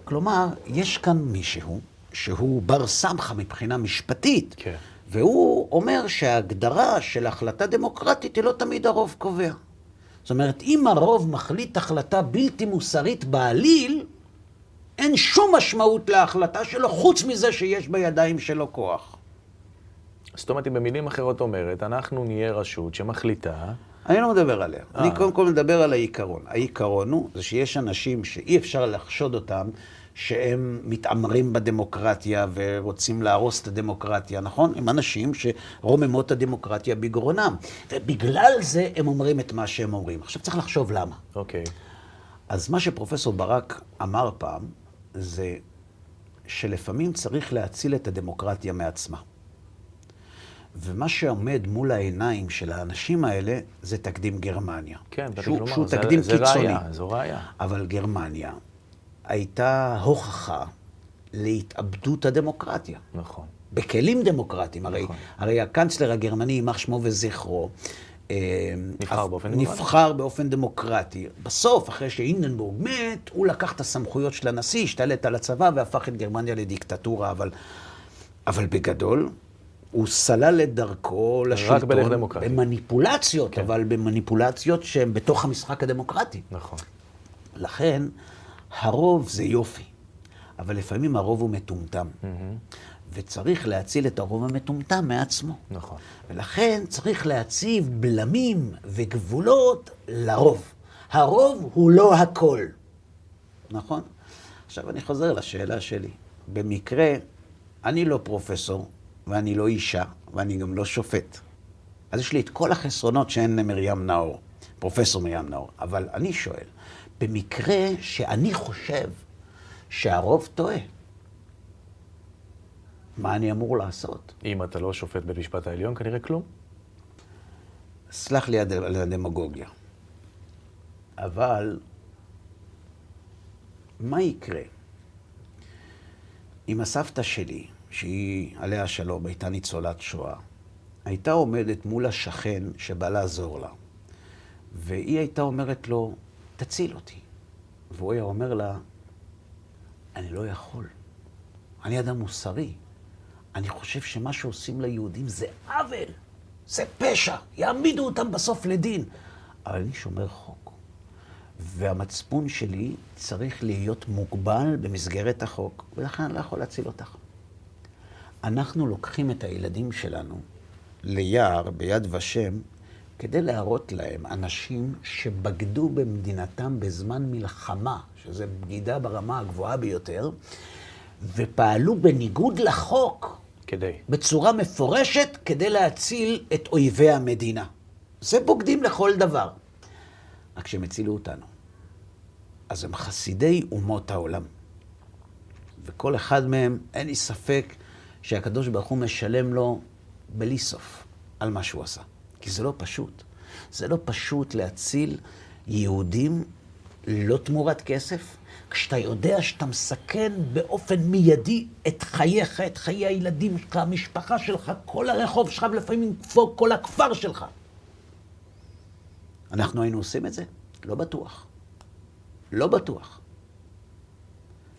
כלומר, יש כאן מישהו שהוא בר סמכה מבחינה משפטית, כן. והוא אומר שההגדרה של החלטה דמוקרטית היא לא תמיד הרוב קובע. זאת אומרת, אם הרוב מחליט החלטה בלתי מוסרית בעליל, אין שום משמעות להחלטה שלו, חוץ מזה שיש בידיים שלו כוח. זאת אומרת, היא במילים אחרות אומרת, אנחנו נהיה רשות שמחליטה, אני לא מדבר עליה. אה. אני קודם כל מדבר על העיקרון. העיקרון הוא, זה שיש אנשים שאי אפשר לחשוד אותם שהם מתעמרים בדמוקרטיה ורוצים להרוס את הדמוקרטיה, נכון? הם אנשים שרוממות הדמוקרטיה בגרונם. ובגלל זה הם אומרים את מה שהם אומרים. עכשיו צריך לחשוב למה. אוקיי, אז מה שפרופסור ברק אמר פעם, זה שלפעמים צריך להציל את הדמוקרטיה מעצמה. ומה שעומד מול העיניים של האנשים האלה זה תקדים גרמניה. כן, שהוא, לומר, שהוא זה- תקדים זה קיצוני. ראיה, זו ראיה. אבל גרמניה הייתה הוכחה להתאבדות הדמוקרטיה. נכון. בכלים דמוקרטיים. הרי, נכון. הרי הקנצלר הגרמני, יימח שמו וזכרו, אה, נבחר אף- באופן דמוקרטי. נבחר באופן דמוקרטי. בסוף, אחרי שהינדנבורג מת, הוא לקח את הסמכויות של הנשיא, השתלט על הצבא והפך את גרמניה לדיקטטורה, אבל, אבל בגדול, הוא סלל את דרכו לשלטון. בדרך דמוקרטית. במניפולציות, כן. אבל במניפולציות שהן בתוך המשחק הדמוקרטי. נכון. לכן, הרוב זה יופי, אבל לפעמים הרוב הוא מטומטם. וצריך להציל את הרוב המטומטם מעצמו. נכון. ולכן צריך להציב בלמים וגבולות לרוב. הרוב הוא לא הכל. נכון? עכשיו אני חוזר לשאלה שלי. במקרה, אני לא פרופסור, ואני לא אישה, ואני גם לא שופט. אז יש לי את כל החסרונות שאין למרים נאור, פרופסור מרים נאור. אבל אני שואל, במקרה שאני חושב שהרוב טועה, מה אני אמור לעשות? אם אתה לא שופט בית משפט העליון, כנראה כלום. סלח לי על הדמגוגיה. אבל מה יקרה אם הסבתא שלי, שהיא, עליה השלום, הייתה ניצולת שואה, הייתה עומדת מול השכן שבא לעזור לה, והיא הייתה אומרת לו, תציל אותי. והוא היה אומר לה, אני לא יכול. אני אדם מוסרי. אני חושב שמה שעושים ליהודים זה עוול, זה פשע, יעמידו אותם בסוף לדין. אבל אני שומר חוק, והמצפון שלי צריך להיות מוגבל במסגרת החוק, ולכן אני לא יכול להציל אותך. אנחנו לוקחים את הילדים שלנו ליער ביד ושם כדי להראות להם אנשים שבגדו במדינתם בזמן מלחמה, שזה בגידה ברמה הגבוהה ביותר, ופעלו בניגוד לחוק כדי. בצורה מפורשת כדי להציל את אויבי המדינה. זה בוגדים לכל דבר. רק שהם הצילו אותנו. אז הם חסידי אומות העולם. וכל אחד מהם, אין לי ספק שהקדוש ברוך הוא משלם לו בלי סוף על מה שהוא עשה. כי זה לא פשוט. זה לא פשוט להציל יהודים לא תמורת כסף, כשאתה יודע שאתה מסכן באופן מיידי את חייך, את חיי הילדים שלך, המשפחה שלך, כל הרחוב שלך, ולפעמים כל הכפר שלך. אנחנו היינו עושים את זה? לא בטוח. לא בטוח.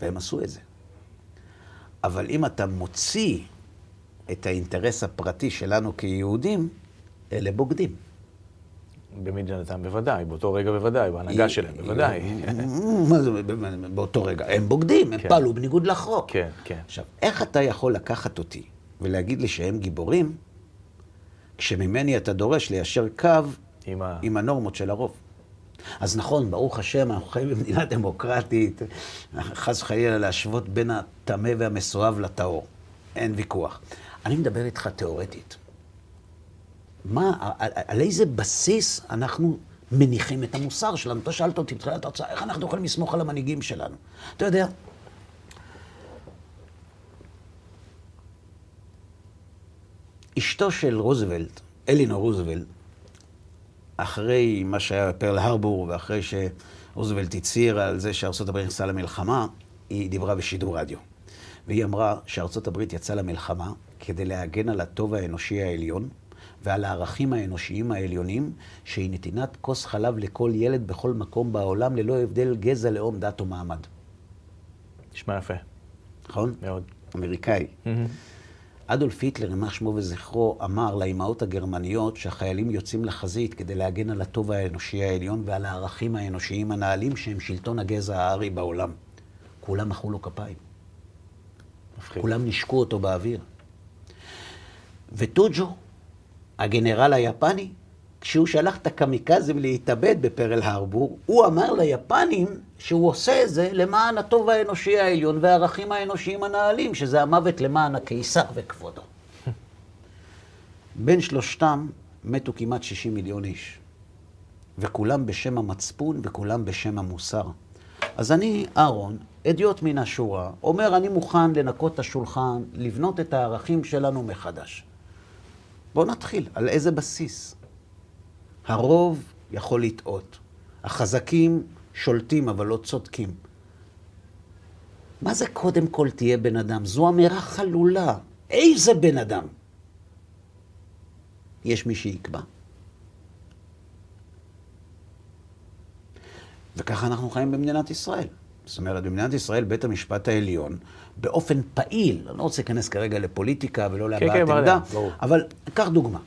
והם עשו את זה. אבל אם אתה מוציא את האינטרס הפרטי שלנו כיהודים, אלה בוגדים. במדינתם בוודאי, באותו רגע בוודאי, בהנהגה שלהם בוודאי. מה זה באותו רגע? הם בוגדים, הם כן. פעלו בניגוד לחוק. כן, כן. עכשיו, איך אתה יכול לקחת אותי ולהגיד לי שהם גיבורים, כשממני אתה דורש ליישר קו עם, ה... עם הנורמות של הרוב? אז נכון, ברוך השם, אנחנו חיים במדינה דמוקרטית, חס וחלילה להשוות בין הטמא והמסואב לטהור. אין ויכוח. אני מדבר איתך תיאורטית. מה, על, על איזה בסיס אנחנו מניחים את המוסר שלנו? אתה שאלת אותי בתחילת ההרצאה, איך אנחנו יכולים לסמוך על המנהיגים שלנו? אתה יודע, אשתו של רוזוולט, אלינור רוזוולט, אחרי מה שהיה בפרל הרבור, ואחרי שרוזוולט הצהיר על זה שארצות הברית נכנסה למלחמה, היא דיברה בשידור רדיו. והיא אמרה שארצות הברית יצאה למלחמה כדי להגן על הטוב האנושי העליון, ועל הערכים האנושיים העליונים, שהיא נתינת כוס חלב לכל ילד בכל מקום בעולם, ללא הבדל גזע, לאום, דת או מעמד. נשמע יפה. נכון? מאוד. אמריקאי. Mm-hmm. אדולף היטלר, יימח שמו וזכרו, אמר לאימהות הגרמניות שהחיילים יוצאים לחזית כדי להגן על הטוב האנושי העליון ועל הערכים האנושיים הנעלים שהם שלטון הגזע הארי בעולם. כולם מחאו לו כפיים. מפחיד. כולם נשקו אותו באוויר. וטוג'ו, הגנרל היפני, כשהוא שלח את הקמיקזים להתאבד בפרל הרבור, הוא אמר ליפנים שהוא עושה את זה למען הטוב האנושי העליון והערכים האנושיים הנעלים, שזה המוות למען הקיסר וכבודו. בין שלושתם מתו כמעט 60 מיליון איש, וכולם בשם המצפון וכולם בשם המוסר. אז אני, אהרון, אדיוט מן השורה, אומר, אני מוכן לנקות את השולחן, לבנות את הערכים שלנו מחדש. בואו נתחיל, על איזה בסיס? הרוב יכול לטעות. החזקים שולטים, אבל לא צודקים. מה זה קודם כל תהיה בן אדם? זו אמירה חלולה. איזה בן אדם? יש מי שיקבע. וככה אנחנו חיים במדינת ישראל. זאת אומרת, במדינת ישראל בית המשפט העליון, באופן פעיל, אני לא רוצה להיכנס כרגע לפוליטיקה ולא להבעת כן, כן, עמדה, אבל קח דוגמה.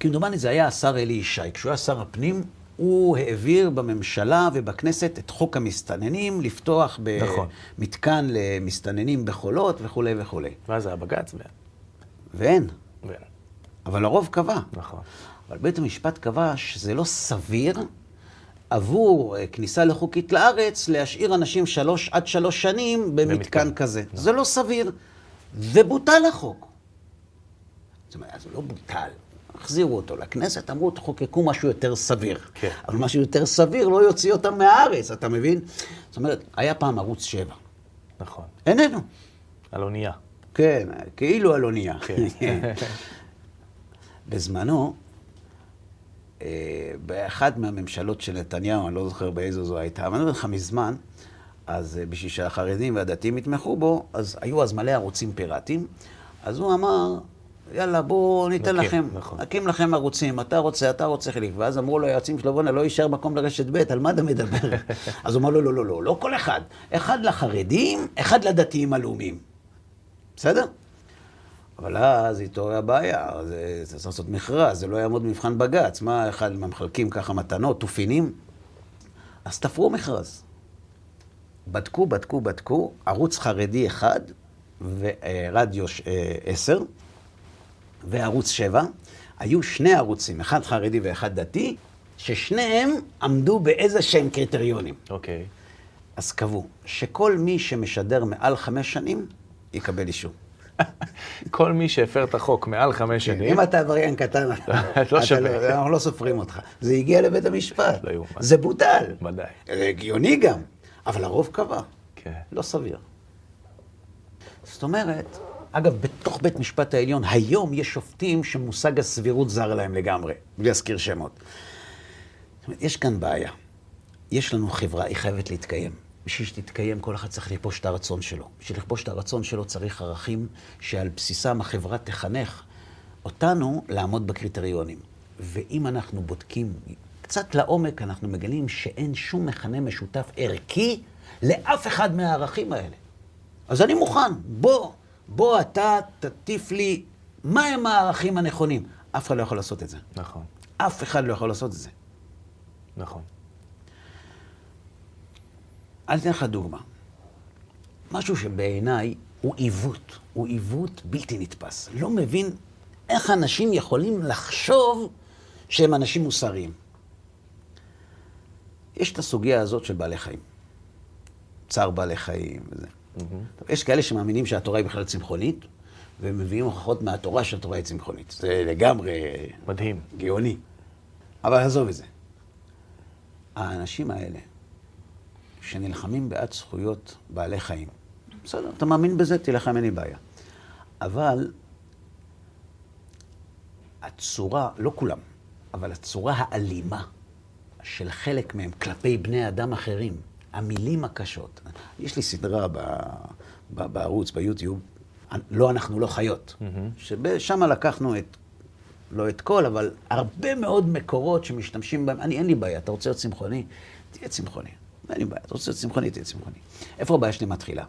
כמדומני זה היה השר אלי ישי. כשהוא היה שר הפנים, הוא העביר בממשלה ובכנסת את חוק המסתננים, לפתוח נכון. במתקן למסתננים בחולות וכולי וכולי. ואז היה בג"ץ ואין. ואין. ואין. אבל הרוב קבע. נכון. אבל בית המשפט קבע שזה לא סביר עבור אה, כניסה לחוקית לארץ להשאיר אנשים שלוש עד שלוש שנים במתקן, במתקן. כזה. נכון. זה לא סביר. ובוטל החוק. זאת אומרת, זה לא בוטל. החזירו אותו לכנסת, אמרו, תחוקקו משהו יותר סביר. כן. אבל משהו יותר סביר לא יוציא אותם מהארץ, אתה מבין? זאת אומרת, היה פעם ערוץ 7. נכון. איננו. על אונייה. כן, כאילו על אונייה. כן. בזמנו, אה, באחד מהממשלות של נתניהו, אני לא זוכר באיזו זו הייתה, אבל אני אומר לך מזמן, אז אה, בשביל שהחרדים והדתיים יתמכו בו, אז היו אז מלא ערוצים פיראטיים, אז הוא אמר, יאללה, בואו ניתן נקים, לכם, נכון. נקים לכם ערוצים, אתה רוצה, אתה רוצה חלק. ואז אמרו לו היועצים שלו, בוא'נה, לא יישאר מקום לרשת ב', על מה אתה מדבר? אז הוא אמר לו, לא, לא, לא, לא כל אחד. אחד לחרדים, אחד לדתיים הלאומיים. בסדר? אבל אז התעוררה הבעיה, זה צריך לעשות מכרז, זה לא יעמוד במבחן בג"ץ. מה, אחד מחלקים ככה מתנות, תופינים? אז תפרו מכרז. בדקו, בדקו, בדקו, ערוץ חרדי אחד ורדיו אה, עשר, וערוץ 7, היו שני ערוצים, אחד חרדי ואחד דתי, ששניהם עמדו באיזה שהם קריטריונים. אוקיי. Okay. אז קבעו שכל מי שמשדר מעל חמש שנים, יקבל אישור. כל מי שהפר את החוק מעל חמש כן, שנים... אם אתה עבריין קטן, לא. לא- אנחנו לא סופרים אותך. זה הגיע לבית המשפט. לא. זה בוטל. ודאי. הגיוני גם, אבל הרוב קבע. כן. לא סביר. זאת אומרת, אגב, בתוך בית משפט העליון, היום יש שופטים שמושג הסבירות זר להם לגמרי, בלי להזכיר שמות. זאת אומרת, יש כאן בעיה. יש לנו חברה, היא חייבת להתקיים. בשביל שתתקיים, כל אחד צריך לכבוש את הרצון שלו. בשביל לכבוש את הרצון שלו צריך ערכים שעל בסיסם החברה תחנך אותנו לעמוד בקריטריונים. ואם אנחנו בודקים קצת לעומק, אנחנו מגלים שאין שום מכנה משותף ערכי לאף אחד מהערכים האלה. אז אני מוכן, בוא, בוא אתה תטיף לי מהם הערכים הנכונים. אף אחד לא יכול לעשות את זה. נכון, אף אחד לא יכול לעשות את זה. נכון. אני אתן לך דוגמה. משהו שבעיניי הוא עיוות, הוא עיוות בלתי נתפס. לא מבין איך אנשים יכולים לחשוב שהם אנשים מוסריים. יש את הסוגיה הזאת של בעלי חיים. צער בעלי חיים וזה. טוב, יש כאלה שמאמינים שהתורה היא בכלל צמחונית, ומביאים הוכחות מהתורה שהתורה היא צמחונית. זה לגמרי מדהים. גאוני. אבל עזוב את זה. האנשים האלה, שנלחמים בעד זכויות בעלי חיים, בסדר, אתה מאמין בזה, תילחם, אין לי בעיה. אבל הצורה, לא כולם, אבל הצורה האלימה של חלק מהם כלפי בני אדם אחרים, המילים הקשות. יש לי סדרה ב, ב, בערוץ, ביוטיוב, לא אנחנו לא חיות, ששם לקחנו את, לא את כל, אבל הרבה מאוד מקורות שמשתמשים בהם. אני, אין לי בעיה, אתה רוצה להיות צמחוני? תהיה צמחוני. אין לי בעיה, אתה רוצה להיות צמחוני? תהיה צמחוני. איפה הבעיה שלי מתחילה?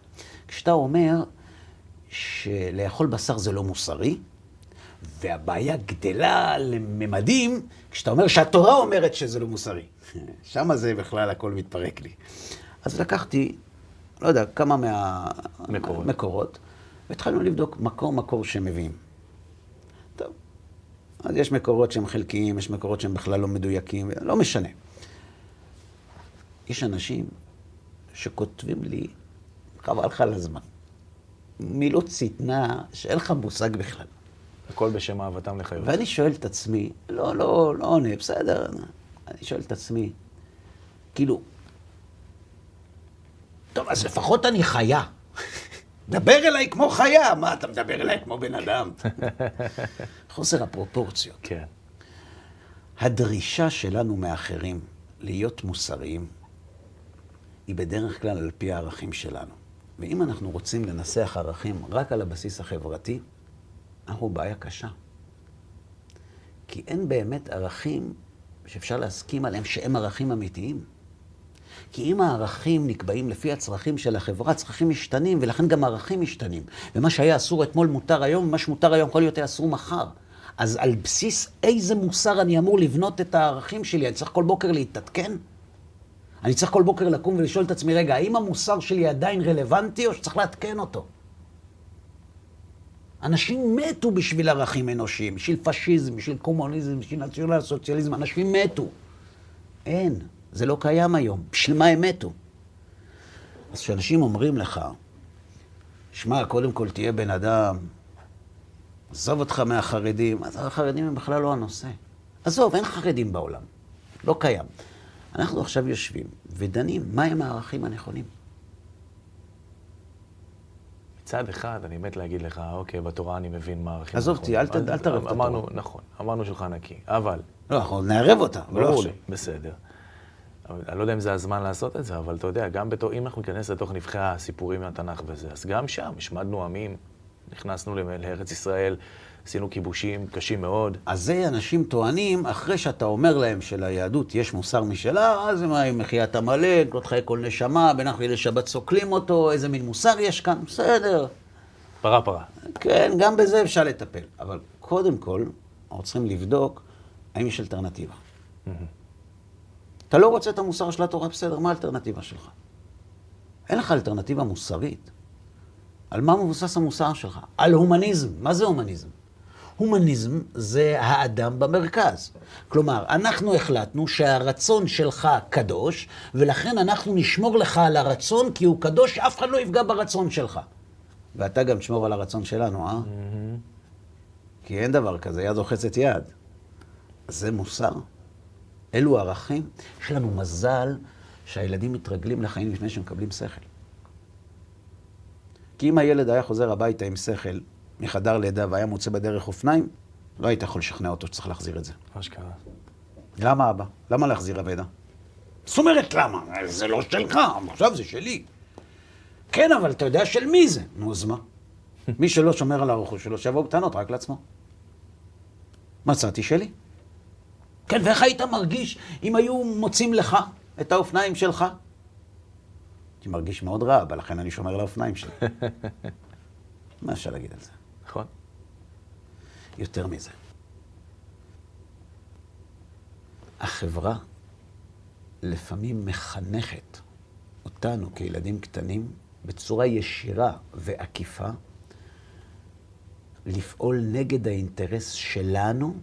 כשאתה אומר שלאכול בשר זה לא מוסרי, והבעיה גדלה לממדים כשאתה אומר שהתורה אומרת שזה לא מוסרי. שם זה בכלל הכל מתפרק לי. אז לקחתי, לא יודע, כמה מקורות. מהמקורות, והתחלנו לבדוק מקור-מקור שהם מביאים. טוב, אז יש מקורות שהם חלקיים, יש מקורות שהם בכלל לא מדויקים, לא משנה. יש אנשים שכותבים לי, חבל לך על הזמן. מילות שטנה שאין לך מושג בכלל. הכל בשם אהבתם לחיות. ואני שואל את עצמי, לא, לא, לא עונה, בסדר, אני שואל את עצמי, כאילו, טוב, אז לפחות אני חיה. דבר אליי כמו חיה, מה, אתה מדבר אליי כמו בן אדם? חוסר הפרופורציות. כן. הדרישה שלנו מאחרים להיות מוסריים היא בדרך כלל על פי הערכים שלנו. ואם אנחנו רוצים לנסח ערכים רק על הבסיס החברתי, אנחנו בעיה קשה. כי אין באמת ערכים שאפשר להסכים עליהם שהם ערכים אמיתיים. כי אם הערכים נקבעים לפי הצרכים של החברה, צרכים משתנים, ולכן גם ערכים משתנים. ומה שהיה אסור אתמול מותר היום, ומה שמותר היום יכול להיות אסור מחר. אז על בסיס איזה מוסר אני אמור לבנות את הערכים שלי? אני צריך כל בוקר להתעדכן? אני צריך כל בוקר לקום ולשאול את עצמי, רגע, האם המוסר שלי עדיין רלוונטי או שצריך לעדכן אותו? אנשים מתו בשביל ערכים אנושיים, בשביל פשיזם, בשביל קומוניזם, בשביל נציונל סוציאליזם, אנשים מתו. אין, זה לא קיים היום. בשביל מה הם מתו? אז כשאנשים אומרים לך, שמע, קודם כל תהיה בן אדם, עזוב אותך מהחרדים, אז החרדים הם בכלל לא הנושא. עזוב, אין חרדים בעולם. לא קיים. אנחנו עכשיו יושבים ודנים מהם הערכים הנכונים. מצד אחד, אני מת להגיד לך, אוקיי, בתורה אני מבין מה הערכים עזוב אותי, אל אל תערב את אמרנו, התורה. נכון, אמרנו שלך נקי, אבל, לא, אנחנו נערב אותה, אבל לא עכשיו. לי, בסדר. אני לא יודע אם זה הזמן לעשות את זה, אבל אתה יודע, גם בתור, אם אנחנו ניכנס לתוך נבחי הסיפורים מהתנ"ך וזה, אז גם שם השמדנו עמים, נכנסנו לארץ ישראל, עשינו כיבושים קשים מאוד. אז זה אנשים טוענים, אחרי שאתה אומר להם שליהדות יש מוסר משלה, אז מה עם מחיית עמלק, לא תחיי כל נשמה, בין אחרי לשבת סוקלים אותו, איזה מין מוסר יש כאן, בסדר. פרה פרה. כן, גם בזה אפשר לטפל. אבל קודם כל, אנחנו צריכים לבדוק האם יש אלטרנטיבה. אתה לא רוצה את המוסר של התורה, בסדר, מה האלטרנטיבה שלך? אין לך אלטרנטיבה מוסרית. על מה מבוסס המוסר שלך? על הומניזם. מה זה הומניזם? הומניזם זה האדם במרכז. כלומר, אנחנו החלטנו שהרצון שלך קדוש, ולכן אנחנו נשמור לך על הרצון, כי הוא קדוש, אף אחד לא יפגע ברצון שלך. ואתה גם תשמור על הרצון שלנו, אה? כי אין דבר כזה, יד רוחצת יד. זה מוסר. אלו ערכים. יש לנו מזל שהילדים מתרגלים לחיים לפני שהם מקבלים שכל. כי אם הילד היה חוזר הביתה עם שכל מחדר לידה והיה מוצא בדרך אופניים, לא היית יכול לשכנע אותו שצריך להחזיר את זה. אשכרה. למה אבא? למה להחזיר אבדה? זאת אומרת למה? זה לא שלך, עכשיו זה שלי. כן, אבל אתה יודע של מי זה. נו, אז מה? מי שלא שומר על הרכוש שלו, שיבוא בטענות רק לעצמו. מצאתי שלי. כן, ואיך היית מרגיש אם היו מוצאים לך את האופניים שלך? הייתי מרגיש מאוד רע, אבל לכן אני שומר על האופניים שלי. מה אפשר להגיד על זה? נכון. יותר מזה. החברה לפעמים מחנכת אותנו כילדים קטנים בצורה ישירה ועקיפה לפעול נגד האינטרס שלנו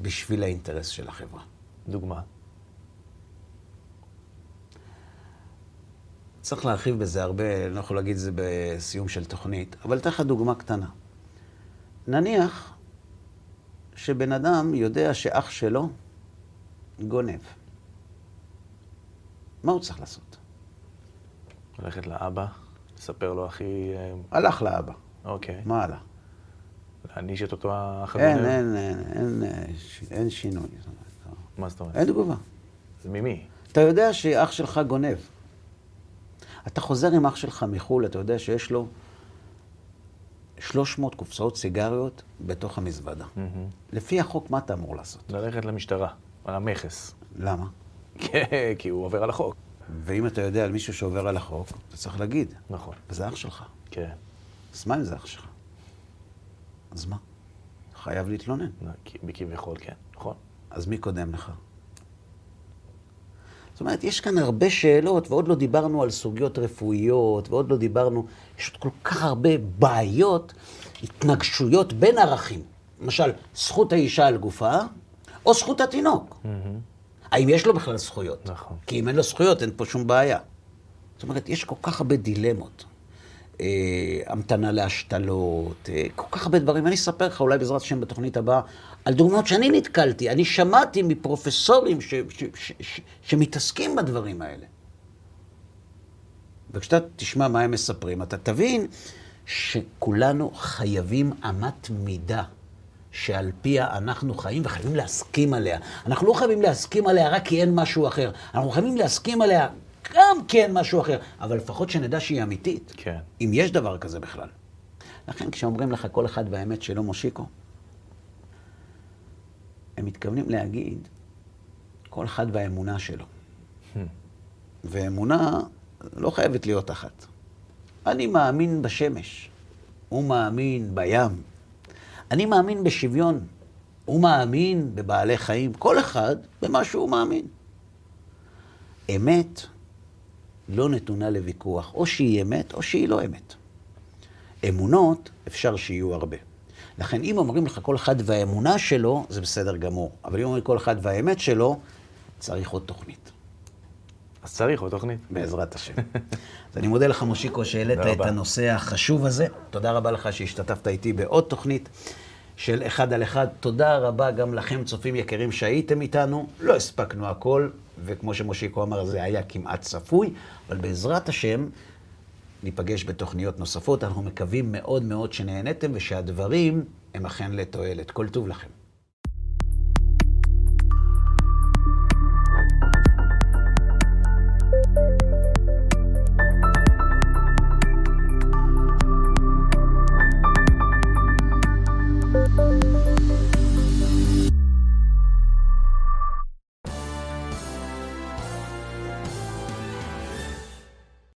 בשביל האינטרס של החברה. דוגמה. צריך להרחיב בזה הרבה, אני לא יכול להגיד את זה בסיום של תוכנית, אבל אתן לך דוגמה קטנה. נניח שבן אדם יודע שאח שלו גונב. מה הוא צריך לעשות? ללכת לאבא, לספר לו הכי... אה, הלך לאבא. אוקיי. מה הלאה? להעניש את אותו האח אין, הגונב? אין, אין, אין, אין שינוי. מה זאת אומרת? אין תגובה. זה ממי? אתה יודע שאח שלך גונב. אתה חוזר עם אח שלך מחו"ל, אתה יודע שיש לו 300 קופסאות סיגריות בתוך המזוודה. מהמם. לפי החוק, מה אתה אמור לעשות? ללכת למשטרה, על המכס. למה? כן, כי הוא עובר על החוק. ואם אתה יודע על מישהו שעובר על החוק, אתה צריך להגיד, נכון. וזה אח שלך. כן. אז מה אם זה אח שלך? אז מה? חייב להתלונן. כ- כביכול, כן. נכון. אז מי קודם לך? זאת אומרת, יש כאן הרבה שאלות, ועוד לא דיברנו על סוגיות רפואיות, ועוד לא דיברנו, יש עוד כל כך הרבה בעיות, התנגשויות בין ערכים. למשל, זכות האישה על גופה, או זכות התינוק. האם יש לו בכלל זכויות? נכון. כי אם אין לו זכויות, אין פה שום בעיה. זאת אומרת, יש כל כך הרבה דילמות. אה, המתנה להשתלות, אה, כל כך הרבה דברים. אני אספר לך אולי בעזרת השם בתוכנית הבאה על דוגמאות שאני נתקלתי. אני שמעתי מפרופסורים ש, ש, ש, ש, שמתעסקים בדברים האלה. וכשאתה תשמע מה הם מספרים, אתה תבין שכולנו חייבים אמת מידה שעל פיה אנחנו חיים וחייבים להסכים עליה. אנחנו לא חייבים להסכים עליה רק כי אין משהו אחר. אנחנו חייבים להסכים עליה גם כי אין משהו אחר, אבל לפחות שנדע שהיא אמיתית. כן. אם יש דבר כזה בכלל. לכן כשאומרים לך כל אחד והאמת שלו מושיקו, מתכוונים להגיד כל אחד והאמונה שלו. ואמונה לא חייבת להיות אחת. אני מאמין בשמש, הוא מאמין בים. אני מאמין בשוויון, הוא מאמין בבעלי חיים. כל אחד במה שהוא מאמין. אמת לא נתונה לוויכוח, או שהיא אמת או שהיא לא אמת. אמונות, אפשר שיהיו הרבה. לכן אם אומרים לך כל אחד והאמונה שלו, זה בסדר גמור. אבל אם אומרים כל אחד והאמת שלו, צריך עוד תוכנית. אז צריך עוד תוכנית. בעזרת השם. אז אני מודה לך, מושיקו, שהעלית את. הנושא החשוב הזה. תודה רבה לך שהשתתפת איתי בעוד תוכנית של אחד על אחד. תודה רבה גם לכם, צופים יקרים, שהייתם איתנו. לא הספקנו הכל, וכמו שמושיקו אמר, זה היה כמעט צפוי, אבל בעזרת השם, ניפגש בתוכניות נוספות. אנחנו מקווים מאוד מאוד שנהניתם ושהדברים הם אכן לתועלת. כל טוב לכם.